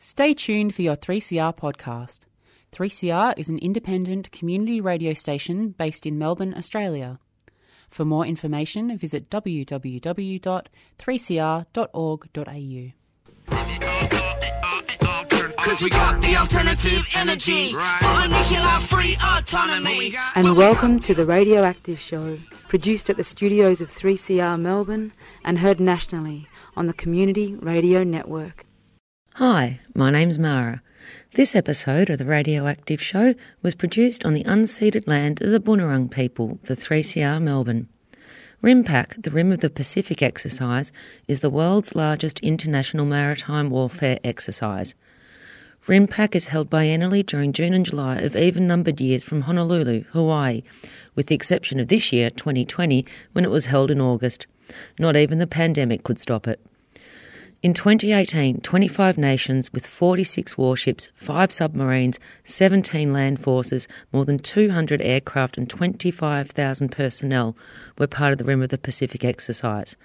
Stay tuned for your 3CR podcast. 3CR is an independent community radio station based in Melbourne, Australia. For more information, visit www.3cr.org.au. Cause we got the alternative energy. Right. free autonomy. And welcome to the Radioactive Show, produced at the studios of 3CR Melbourne and heard nationally on the Community Radio Network. Hi, my name's Mara. This episode of the Radioactive Show was produced on the unceded land of the Boonwurrung people for 3CR Melbourne. RIMPAC, the Rim of the Pacific exercise, is the world's largest international maritime warfare exercise. RIMPAC is held biennially during June and July of even numbered years from Honolulu, Hawaii, with the exception of this year, 2020, when it was held in August. Not even the pandemic could stop it. In 2018, 25 nations with 46 warships, 5 submarines, 17 land forces, more than 200 aircraft, and 25,000 personnel were part of the Rim of the Pacific exercise.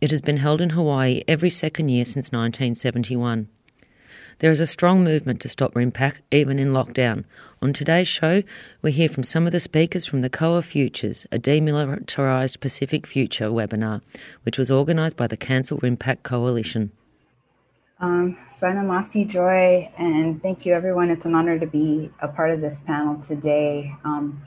It has been held in Hawaii every second year since 1971. There is a strong movement to stop RIMPAC, even in lockdown. On today's show, we hear from some of the speakers from the COA Futures, a demilitarised Pacific Future webinar, which was organised by the Cancel RIMPAC Coalition. Um, Sana Masi Joy, and thank you everyone. It's an honor to be a part of this panel today. Um,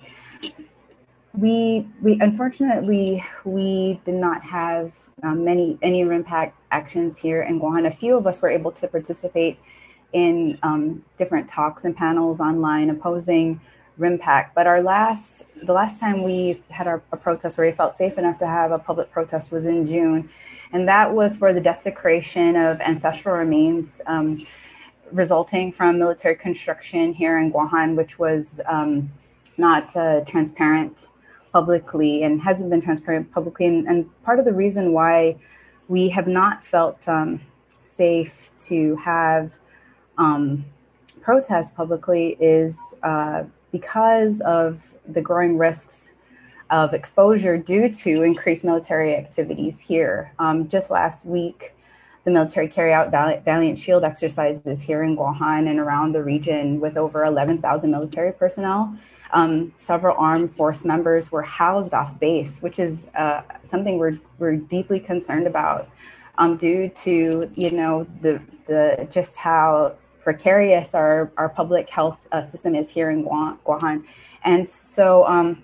we we unfortunately we did not have um, many any RIMPAC actions here in Guam. A few of us were able to participate in um, different talks and panels online opposing RIMPAC. But our last, the last time we had our, a protest where we felt safe enough to have a public protest was in June. And that was for the desecration of ancestral remains um, resulting from military construction here in Guahan, which was um, not uh, transparent publicly and hasn't been transparent publicly. And, and, part of the reason why we have not felt um, safe to have um, protest publicly is uh, because of the growing risks of exposure due to increased military activities here. Um, just last week, the military carried out Valiant Shield exercises here in Guahan and around the region with over 11,000 military personnel. Um, several armed force members were housed off base, which is uh, something we're, we're deeply concerned about um, due to, you know, the, the just how precarious our, our public health uh, system is here in Guahan. And so um,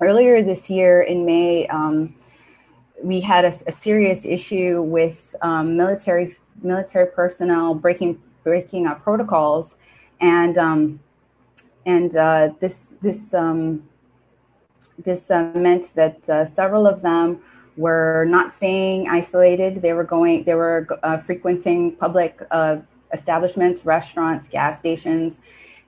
earlier this year in May, um, we had a, a, serious issue with um, military military personnel breaking breaking up protocols, and um, and uh, this this um, this uh, meant that uh, several of them were not staying isolated. They were going. They were uh, frequenting public uh, establishments, restaurants, gas stations,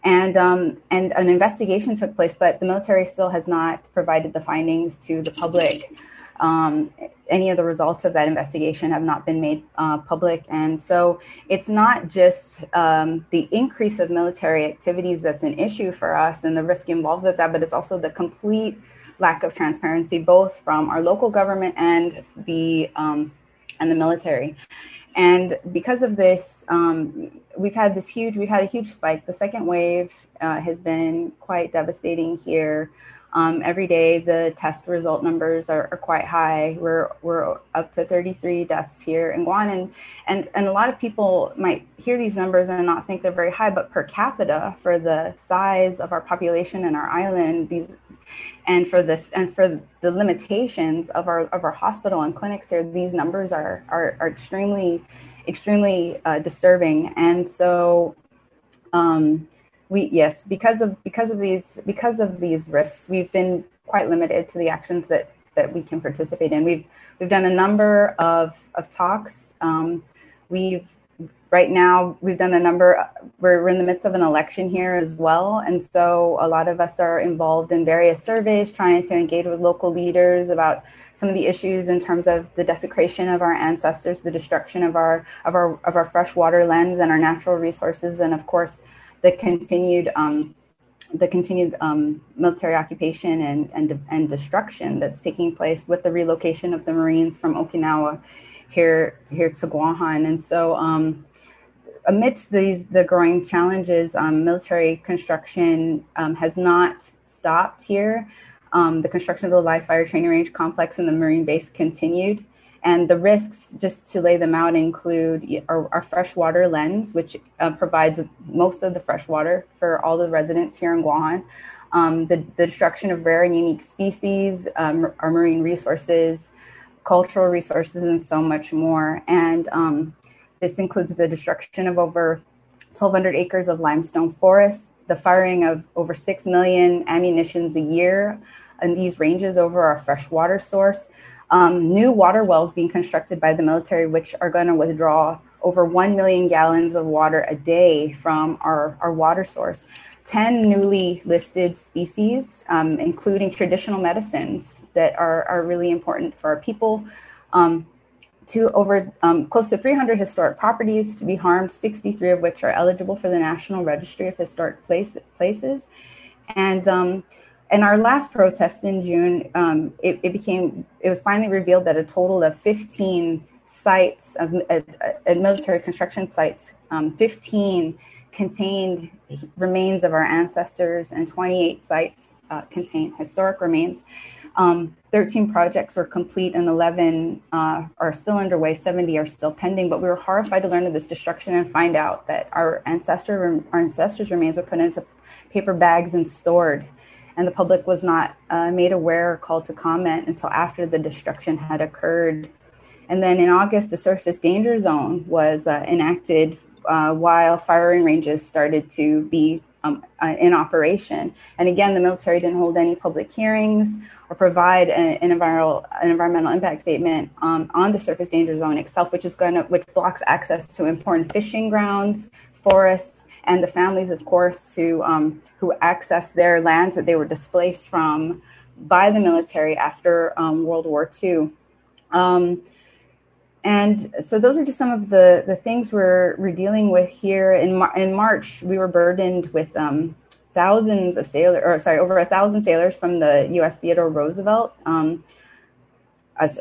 and um, and an investigation took place. But the military still has not provided the findings to the public. Um, any of the results of that investigation have not been made uh, public, and so it's not just um, the increase of military activities that's an issue for us and the risk involved with that, but it's also the complete lack of transparency, both from our local government and the um, and the military. And because of this, um, we've had this huge, we've had a huge spike. The second wave uh, has been quite devastating here. Um, every day, the test result numbers are, are, quite high. We're we're up to 33 deaths here in Guam, and, and and a lot of people might hear these numbers and not think they're very high, but per capita, for the size of our population and our island, these and for this and for the limitations of our of our hospital and clinics here these numbers are are, are extremely extremely uh, disturbing. And so um, we yes because of because of these because of these risks we've been quite limited to the actions that that we can participate in. We've we've done a number of of talks. Um, we've right now we've done a number we're, in the midst of an election here as well and so a lot of us are involved in various surveys trying to engage with local leaders about some of the issues in terms of the desecration of our ancestors the destruction of our of our of our freshwater lands and our natural resources and of course the continued um, the continued um, military occupation and, and and destruction that's taking place with the relocation of the Marines from Okinawa here here to Guahan. And so um, amidst these the growing challenges, um, military construction um, has not stopped here. Um, the construction of the live fire training range complex and the Marine base continued. And the risks, just to lay them out, include our, our freshwater lens, which uh, provides most of the fresh water for all the residents here in Guahan. Um, the, the, destruction of rare and unique species, um, our marine resources, cultural resources, and so much more. And um, this includes the destruction of over 1,200 acres of limestone forests, the firing of over 6 million ammunitions a year in these ranges over our freshwater source, um, new water wells being constructed by the military, which are going to withdraw over 1 million gallons of water a day from our, our water source. 10 newly listed species, um, including traditional medicines that are, are really important for our people. Um, to over um, close to 300 historic properties to be harmed, 63 of which are eligible for the National Registry of Historic Place, Places. And um, in our last protest in June, um, it, it, became it was finally revealed that a total of 15 sites of uh, uh, military construction sites, um, 15 contained remains of our ancestors, and 28 sites uh, contain historic remains. Um, 13 projects were complete and 11 uh, are still underway. 70 are still pending. But we were horrified to learn of this destruction and find out that our ancestor our ancestors' remains were put into paper bags and stored and the public was not uh, made aware or called to comment until after the destruction had occurred. And then in August, the surface danger zone was uh, enacted uh, while firing ranges started to be um, uh, in operation. And again, the military didn't hold any public hearings or provide an, an, environmental, an environmental impact statement um, on the surface danger zone itself, which is going to which blocks access to important fishing grounds, forests, and the families, of course, who um, who accessed their lands that they were displaced from by the military after um, World War II. Um, and so those are just some of the, the things we're, we're dealing with here. In, in March, we were burdened with um, thousands of sailors, or sorry, over a thousand sailors from the U.S. Theodore Roosevelt. Um,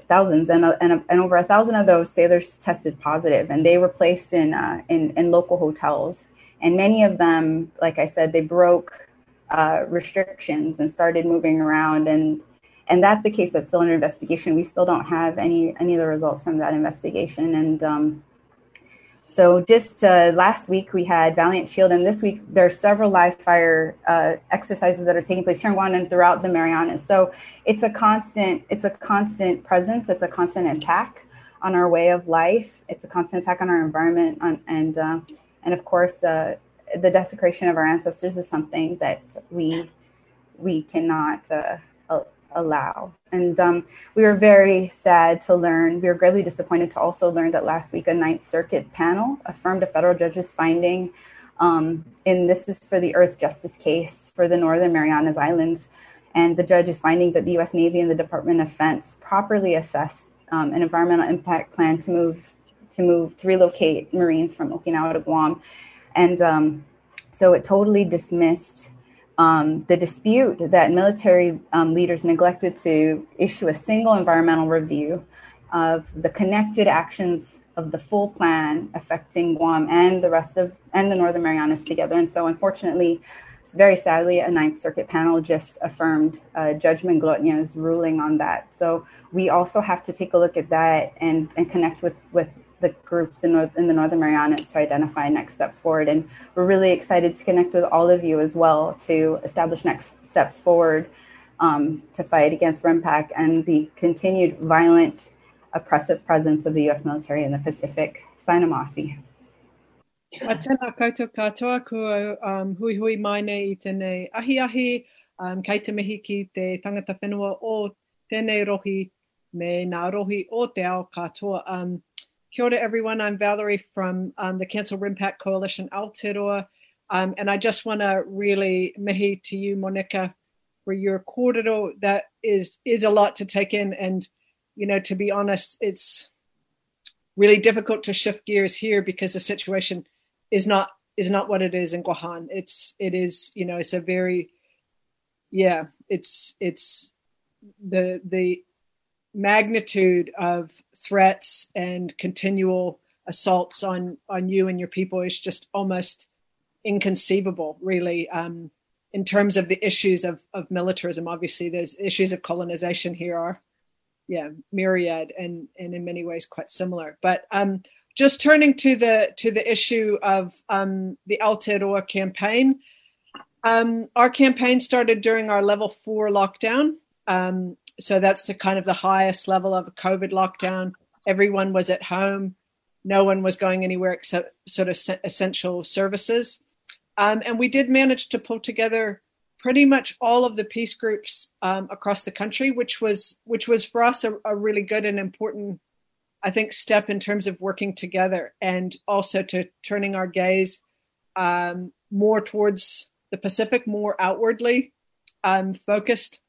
thousands and, and, and over a thousand of those sailors tested positive and they were placed in, uh, in, in local hotels and many of them, like I said, they broke uh, restrictions and started moving around. And and that's the case that's still under investigation. We still don't have any any of the results from that investigation. And um, so just uh, last week we had Valiant Shield, and this week there are several live fire uh, exercises that are taking place here in Guam and throughout the Marianas. So it's a constant it's a constant presence. It's a constant attack on our way of life. It's a constant attack on our environment, on, and uh, and of course, uh, the desecration of our ancestors is something that we we cannot uh, allow. And um, we were very sad to learn. We were greatly disappointed to also learn that last week a Ninth Circuit panel affirmed a federal judge's finding. Um, and this is for the Earth Justice case for the Northern Marianas Islands. And the judge is finding that the U.S. Navy and the Department of Defense properly assessed um, an environmental impact plan to move to move to relocate Marines from Okinawa to Guam, and um, so it totally dismissed um, the dispute that military um, leaders neglected to issue a single environmental review of the connected actions of the full plan affecting Guam and the rest of and the Northern Marianas together. And so, unfortunately, very sadly, a Ninth Circuit panel just affirmed uh, Judge Manglona's ruling on that. So we also have to take a look at that and, and connect with, with the groups in, North, in the Northern Marianas to identify next steps forward. And we're really excited to connect with all of you as well to establish next steps forward um, to fight against RIMPAC and the continued violent, oppressive presence of the U.S. military in the Pacific. Sainamasi. A tēnā koutou katoa kua um, hui hui mai nei i ahi ahi, um, kei te mihi ki te tangata whenua o tēnei rohi me nā rohi o te ao katoa. Um, Kia ora, everyone. I'm Valerie from um, the Cancel RIMPAC Coalition Aotearoa. Um, and I just want to really mihi to you, Monica, for your kōrero. That is is a lot to take in. And, you know, to be honest, it's really difficult to shift gears here because the situation is not is not what it is in Guahan. It's it is, you know, it's a very yeah, it's it's the the magnitude of threats and continual assaults on on you and your people is just almost inconceivable, really. Um, in terms of the issues of, of militarism, obviously, there's issues of colonization here are, yeah, myriad and and in many ways quite similar. But um, just turning to the to the issue of um, the Aotearoa campaign, um, our campaign started during our level four lockdown. Um, so that's the kind of the highest level of a COVID lockdown. Everyone was at home. No one was going anywhere except sort of essential services. Um, and we did manage to pull together pretty much all of the peace groups um, across the country, which was which was for us a, a, really good and important, I think, step in terms of working together and also to turning our gaze um, more towards the Pacific, more outwardly um, focused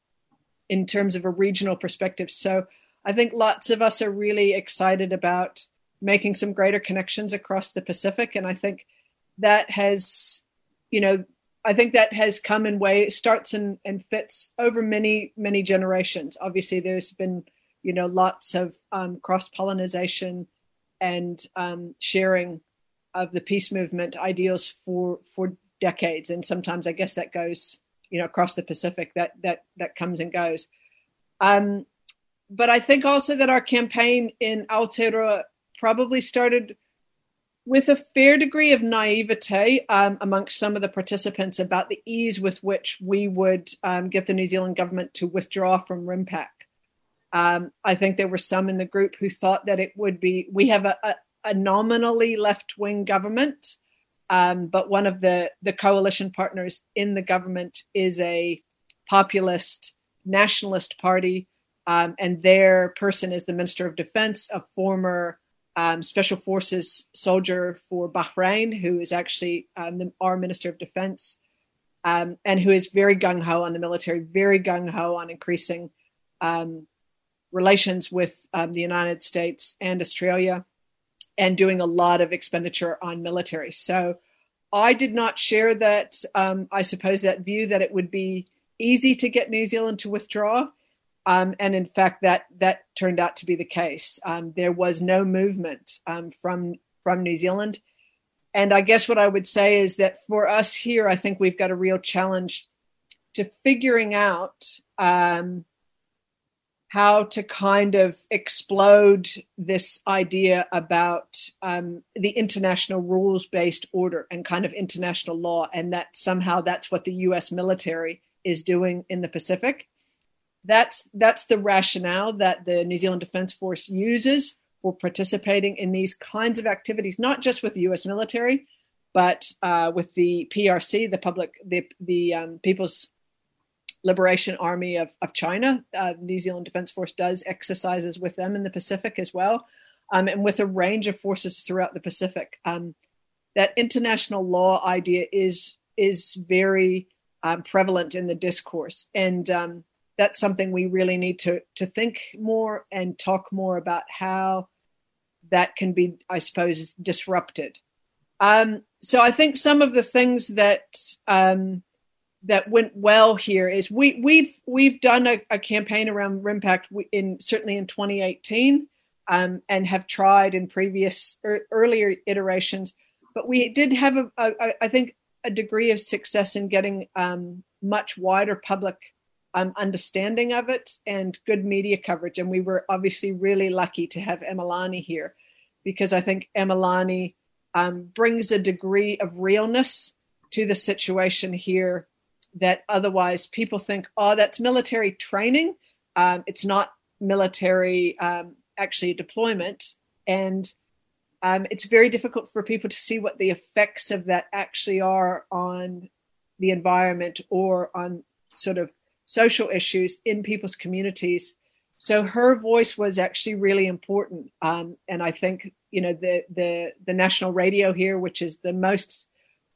in terms of a regional perspective. So I think lots of us are really excited about making some greater connections across the Pacific, and I think that has you know, I think that has come in way starts and, and fits over many many generations. Obviously, there's been you know lots of um, cross pollination and um, sharing of the peace movement ideals for for decades, and sometimes I guess that goes you know across the Pacific. That that that comes and goes. Um, but I think also that our campaign in Aotearoa probably started with a fair degree of naivete um, amongst some of the participants about the ease with which we would um, get the New Zealand government to withdraw from RIMPAC. Um, I think there were some in the group who thought that it would be, we have a, a, a nominally left wing government, um, but one of the, the coalition partners in the government is a populist nationalist party, um, and their person is the Minister of Defense, a former um, special forces soldier for Bahrain, who is actually um, the, our Minister of Defense, um, and who is very gung ho on the military, very gung ho on increasing um, relations with um, the United States and Australia, and doing a lot of expenditure on military. So I did not share that, um, I suppose, that view that it would be easy to get New Zealand to withdraw. Um, and in fact, that that turned out to be the case. Um, there was no movement um, from from New Zealand, and I guess what I would say is that for us here, I think we've got a real challenge to figuring out um, how to kind of explode this idea about um, the international rules based order and kind of international law, and that somehow that's what the U.S. military is doing in the Pacific that's that's the rationale that the New Zealand Defence Force uses for participating in these kinds of activities, not just with the U.S. military, but uh, with the PRC, the public, the the um, People's Liberation Army of, of China. Uh, New Zealand Defence Force does exercises with them in the Pacific as well, um, and with a range of forces throughout the Pacific. Um, that international law idea is is very um, prevalent in the discourse, and um, that's something we really need to to think more and talk more about how that can be, I suppose, disrupted. Um, so I think some of the things that um, that went well here is we we've we've done a, a campaign around RIMPAC in certainly in 2018 um, and have tried in previous er, earlier iterations, but we did have a, a, a I think a degree of success in getting um, much wider public um, understanding of it and good media coverage. And we were obviously really lucky to have Emalani here because I think Emalani um, brings a degree of realness to the situation here that otherwise people think, oh, that's military training. Um, it's not military um, actually deployment. And um, it's very difficult for people to see what the effects of that actually are on the environment or on sort of social issues in people's communities. So her voice was actually really important, um, and I think you know the the the national radio here, which is the most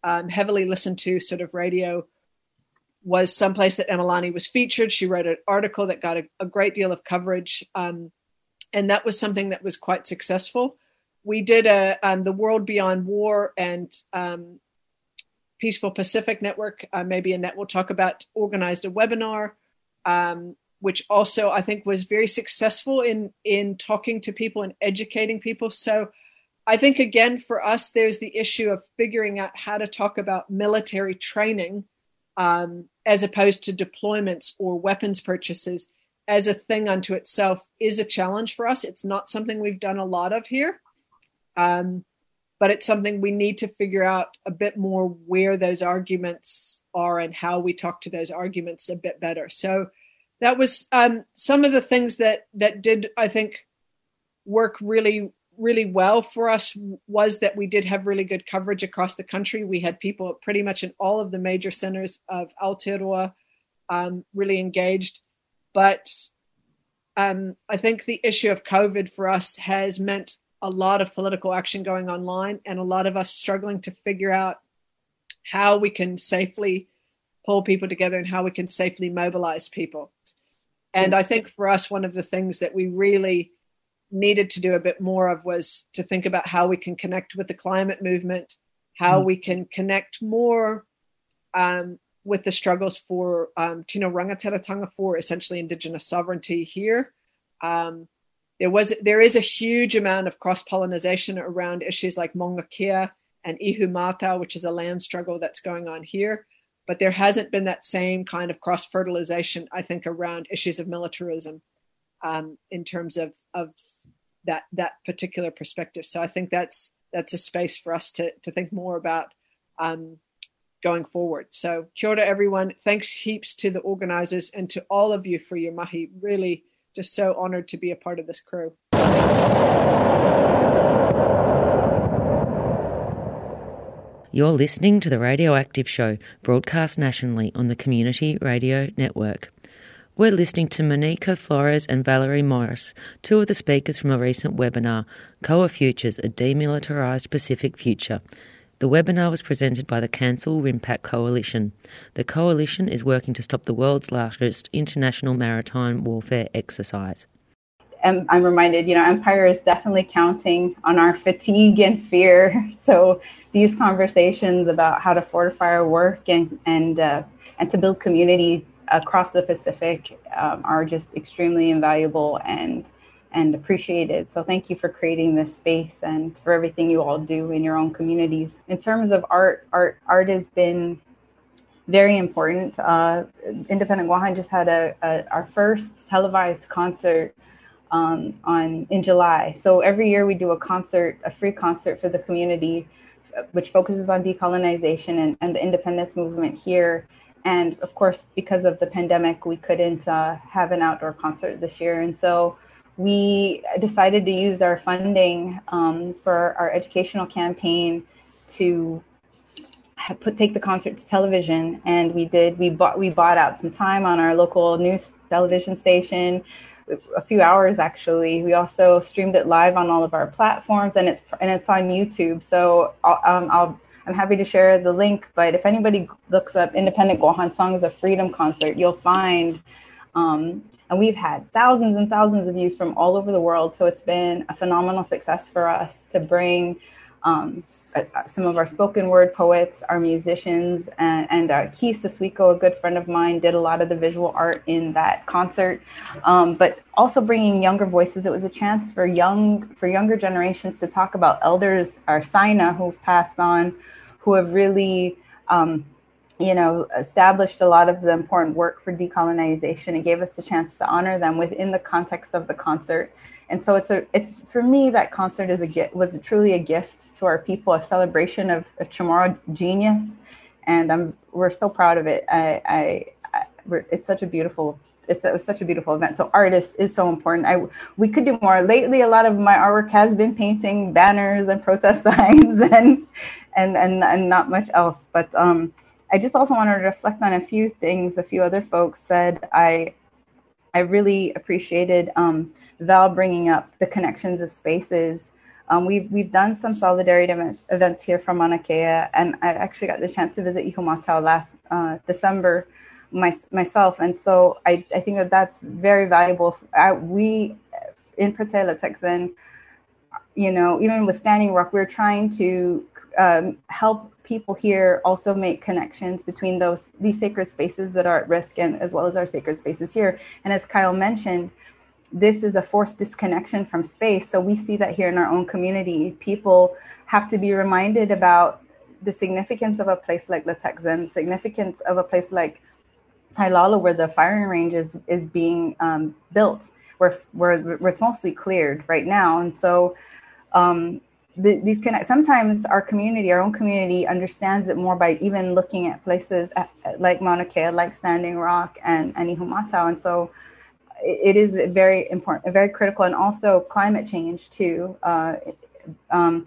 um, heavily listened to sort of radio, was someplace that Emalani was featured. She wrote an article that got a, a great deal of coverage, um, and that was something that was quite successful. We did a um, the World Beyond War and um, Peaceful Pacific Network, uh, maybe Annette will talk about, organized a webinar, um, which also I think was very successful in in talking to people and educating people. So I think again for us, there's the issue of figuring out how to talk about military training um, as opposed to deployments or weapons purchases as a thing unto itself is a challenge for us. It's not something we've done a lot of here, um, but it's something we need to figure out a bit more where those arguments are and how we talk to those arguments a bit better. So that was um, some of the things that that did I think work really really well for us was that we did have really good coverage across the country. We had people pretty much in all of the major centers of Aotearoa um, really engaged. But um, I think the issue of COVID for us has meant a lot of political action going online and a lot of us struggling to figure out how we can safely pull people together and how we can safely mobilize people. And I think for us, one of the things that we really needed to do a bit more of was to think about how we can connect with the climate movement, how mm. we can connect more um, with the struggles for um, Tino Rangatiratanga for essentially Indigenous sovereignty here. Um, there was there is a huge amount of cross pollination around issues like Maunga and Ihumātao, which is a land struggle that's going on here. But there hasn't been that same kind of cross fertilization, I think, around issues of militarism um, in terms of, of that that particular perspective. So I think that's that's a space for us to to think more about um, going forward. So kia ora, everyone. Thanks heaps to the organizers and to all of you for your mahi. Really, just so honored to be a part of this crew. You're listening to the Radioactive Show, broadcast nationally on the Community Radio Network. We're listening to Monica Flores and Valerie Morris, two of the speakers from a recent webinar, COA Futures, a Demilitarised Pacific Future. The webinar was presented by the Cancel RIMPAC Coalition. The coalition is working to stop the world's largest international maritime warfare exercise. I'm, I'm reminded, you know, Empire is definitely counting on our fatigue and fear. So these conversations about how to fortify our work and and uh, and to build community across the Pacific um, are just extremely invaluable and and appreciated. So thank you for creating this space and for everything you all do in your own communities. In terms of art, art art has been very important. Uh, Independent Guahan just had a, a, our first televised concert um, on in July. So every year we do a concert, a free concert for the community, which focuses on decolonization and, and the independence movement here and of course, because of the pandemic, we couldn't uh, have an outdoor concert this year. And so we decided to use our funding um, for our educational campaign to put take the concert to television. And we did we bought we bought out some time on our local news television station a few hours actually. We also streamed it live on all of our platforms and it's and it's on youtube. So I'll, um, I'll I'm happy to share the link. But if anybody looks up Independent Guahan Songs of Freedom concert, you'll find, um, and we've had thousands and thousands of views from all over the world. So it's been a phenomenal success for us to bring um, uh, some of our spoken word poets, our musicians, and, and uh, Keith Siswiko, a good friend of mine, did a lot of the visual art in that concert. Um, but also bringing younger voices. It was a chance for young for younger generations to talk about elders, our Sina, who've passed on, who have really um, you know, established a lot of the important work for decolonization and gave us a chance to honor them within the context of the concert. And so it's a, it's for me that concert is a was truly a gift to our people, a celebration of, of Chamorro genius, and I'm we're so proud of it. I, I, I it's such a beautiful it's it was such a beautiful event. So artists is so important. I we could do more. Lately, a lot of my artwork has been painting banners and protest signs and and and, and not much else. But um, I just also wanted to reflect on a few things. A few other folks said I I really appreciated um, Val bringing up the connections of spaces. Um, we've we've done some solidarity events, here from Mauna Kea, and I actually got the chance to visit Ihu last uh, December my, myself, and so I, I think that that's very valuable. I, we in Prutehi Litekyan, you know, even with Standing Rock, we're trying to um, help people here also make connections between those these sacred spaces that are at risk and as well as our sacred spaces here. And as Kyle mentioned, this is a forced disconnection from space. So we see that here in our own community. People have to be reminded about the significance of a place like Litekyan, significance of a place like Tailala, where the firing range is, is being um, built, where, where, where it's mostly cleared right now. And so um, the, these connect, sometimes our community, our own community, understands it more by even looking at places at, like Mauna Kea, like Standing Rock and, and. And so it, is very important, very critical, and also climate change too. Uh, um,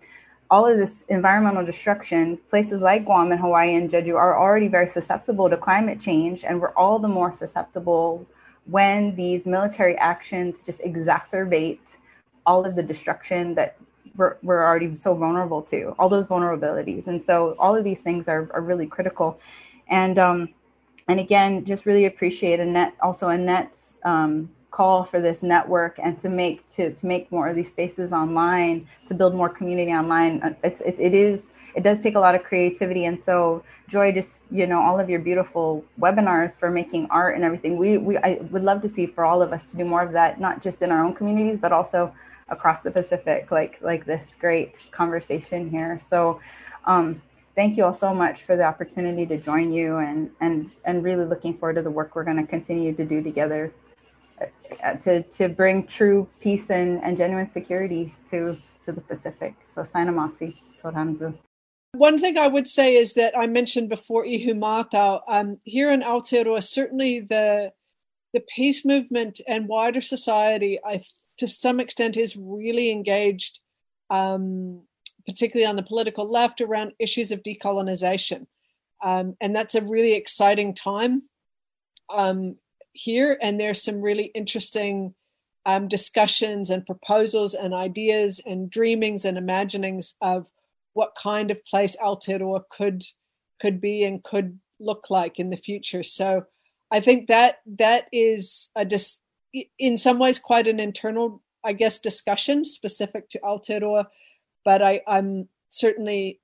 all of this environmental destruction, places like Guam and Hawaii and Jeju are already very susceptible to climate change, and we're all the more susceptible when these military actions just exacerbate all of the destruction that we're, we're already so vulnerable to, all those vulnerabilities. And so all of these things are, are really critical. And um, and again, just really appreciate Annette, also Annette's um, call for this network and to make to, to make more of these spaces online to build more community online. Uh, it's, it, it is it does take a lot of creativity. And so joy just you know all of your beautiful webinars for making art and everything we, we i would love to see for all of us to do more of that not just in our own communities but also across the pacific like like this great conversation here. So um, thank you all so much for the opportunity to join you and and and really looking forward to the work we're going to continue to do together to to bring true peace and, and genuine security to to the Pacific. So Sainamasi, Toramzu. One thing I would say is that I mentioned before Ihumātao, um, here in Aotearoa, certainly the the peace movement and wider society, I to some extent is really engaged, um, particularly on the political left, around issues of decolonization. Um, and that's a really exciting time. Um, here, and there's some really interesting um, discussions and proposals and ideas and dreamings and imaginings of what kind of place Aotearoa could could be and could look like in the future. So I think that that is a dis- in some ways quite an internal, I guess, discussion specific to Aotearoa, but I, I'm certainly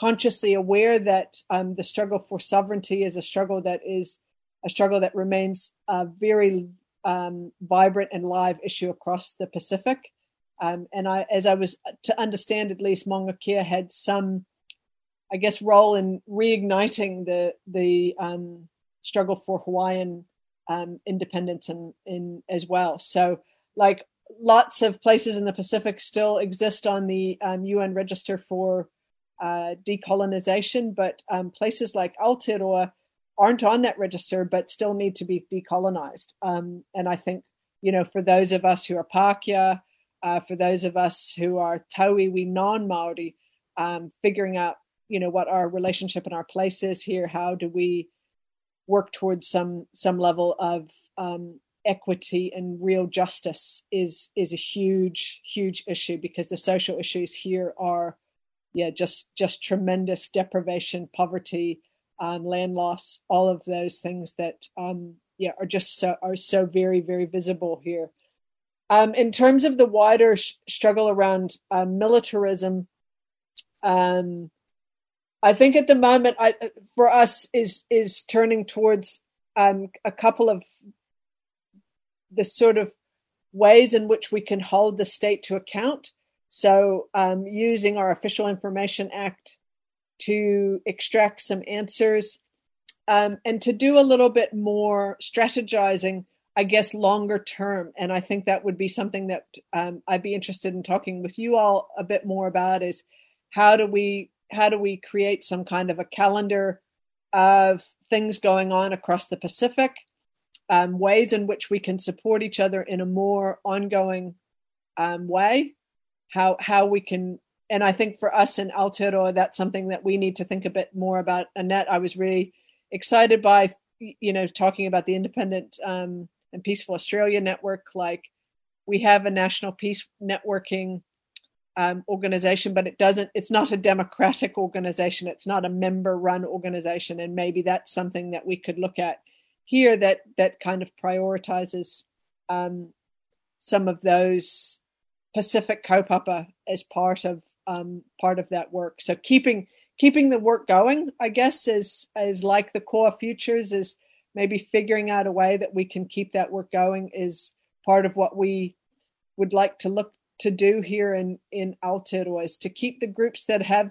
consciously aware that um, the struggle for sovereignty is a struggle that is a struggle that remains a very um, vibrant and live issue across the Pacific. Um, and I, as I was to understand, at least Mauna Kea had some, I guess, role in reigniting the the um, struggle for Hawaiian um, independence and in as well. So, like lots of places in the Pacific still exist on the UN um, Register for uh, decolonization, but um, places like Aotearoa aren't on that register but still need to be decolonized. Um, and I think, you know, for those of us who are Pākehā, uh, for those of us who are Tauiwi non-Maori, um, figuring out, you know, what our relationship and our place is here, how do we work towards some some level of um, equity and real justice is is a huge huge issue because the social issues here are yeah just just tremendous deprivation poverty um, land loss, all of those things that um, yeah are just so are so very very visible here. Um, in terms of the wider sh- struggle around uh, militarism, um, I think at the moment, I, for us, is is turning towards um, a couple of the sort of ways in which we can hold the state to account. So, um, using our Official Information Act to extract some answers um, and to do a little bit more strategizing, I guess, longer term. And I think that would be something that um, I'd be interested in talking with you all a bit more about is how do we how do we create some kind of a calendar of things going on across the Pacific, um, ways in which we can support each other in a more ongoing um, way, how how we can and I think for us in Aotearoa, that's something that we need to think a bit more about. Annette, I was really excited by, you know, talking about the Independent um, and Peaceful Australia Network. Like we have a national peace networking um, organization, but it doesn't, it's not a democratic organization. It's not a member run organization. And maybe that's something that we could look at here that, that kind of prioritizes um, some of those Pacific kaupapa as part of um, part of that work. So keeping keeping the work going, I guess, is is like the core futures is maybe figuring out a way that we can keep that work going is part of what we would like to look to do here in in Aotearoa is to keep the groups that have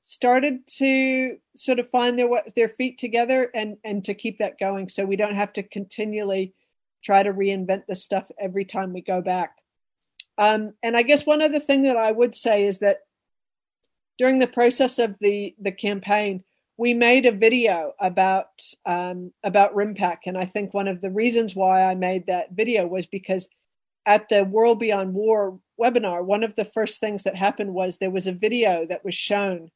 started to sort of find their their feet together and and to keep that going so we don't have to continually try to reinvent this stuff every time we go back um, and i guess one other thing that i would say is that during the process of the the campaign we made a video about um, about RIMPAC, and I think one of the reasons why I made that video was because at the World Beyond War webinar, one of the first things that happened was there was a video that was shown.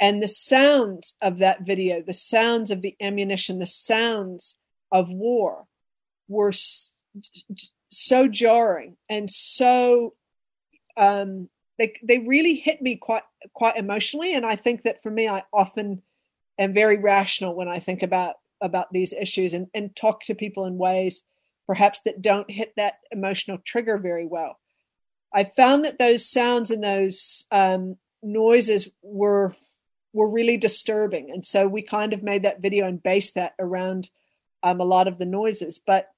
And the sounds of that video, the sounds of the ammunition, the sounds of war were so jarring and so um, they they really hit me quite quite emotionally. And I think that for me, I often am very rational when I think about about these issues and, and talk to people in ways perhaps that don't hit that emotional trigger very well. I found that those sounds and those um, noises were were really disturbing. And so we kind of made that video and based that around um, a lot of the noises. But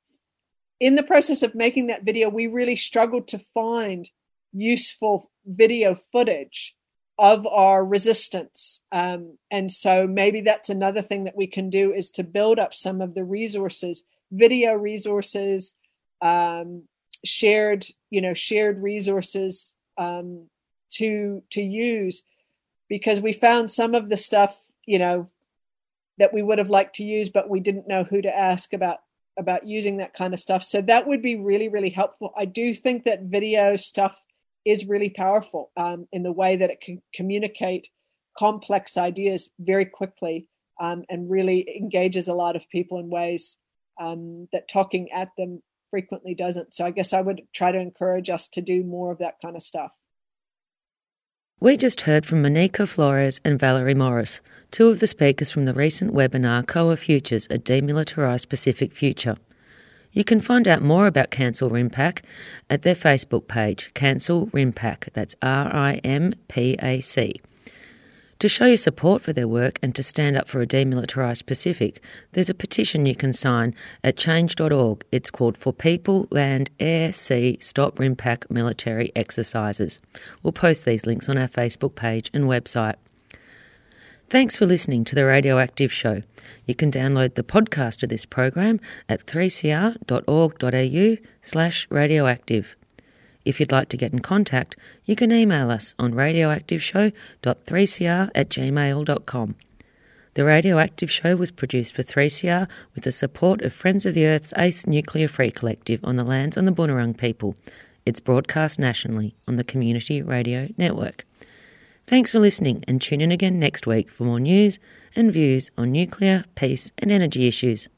in the process of making that video, we really struggled to find useful video footage of our resistance. Um, and so maybe that's another thing that we can do is to build up some of the resources, video resources, um, shared, you know, shared resources um, to to use because we found some of the stuff, you know, that we would have liked to use, but we didn't know who to ask about about using that kind of stuff. So that would be really, really helpful. I do think that video stuff is really powerful um, in the way that it can communicate complex ideas very quickly um, and really engages a lot of people in ways um, that talking at them frequently doesn't. So I guess I would try to encourage us to do more of that kind of stuff. We just heard from Monica Flores and Valerie Morris, two of the speakers from the recent webinar COA Futures, a demilitarised Pacific future. You can find out more about Cancel RIMPAC at their Facebook page, Cancel RIMPAC, that's R I M P A C. To show your support for their work and to stand up for a demilitarised Pacific, there's a petition you can sign at change.org. It's called For People, Land, Air, Sea, Stop RIMPAC Military Exercises. We'll post these links on our Facebook page and website. Thanks for listening to the Radioactive Show. You can download the podcast of this program at 3cr.org.au slash radioactive. If you'd like to get in contact, you can email us on radioactiveshow.3cr at gmail.com. The Radioactive Show was produced for 3CR with the support of Friends of the Earth's 8th Nuclear Free Collective on the lands of the Bunurong people. It's broadcast nationally on the Community Radio Network. Thanks for listening and tune in again next week for more news and views on nuclear, peace and energy issues.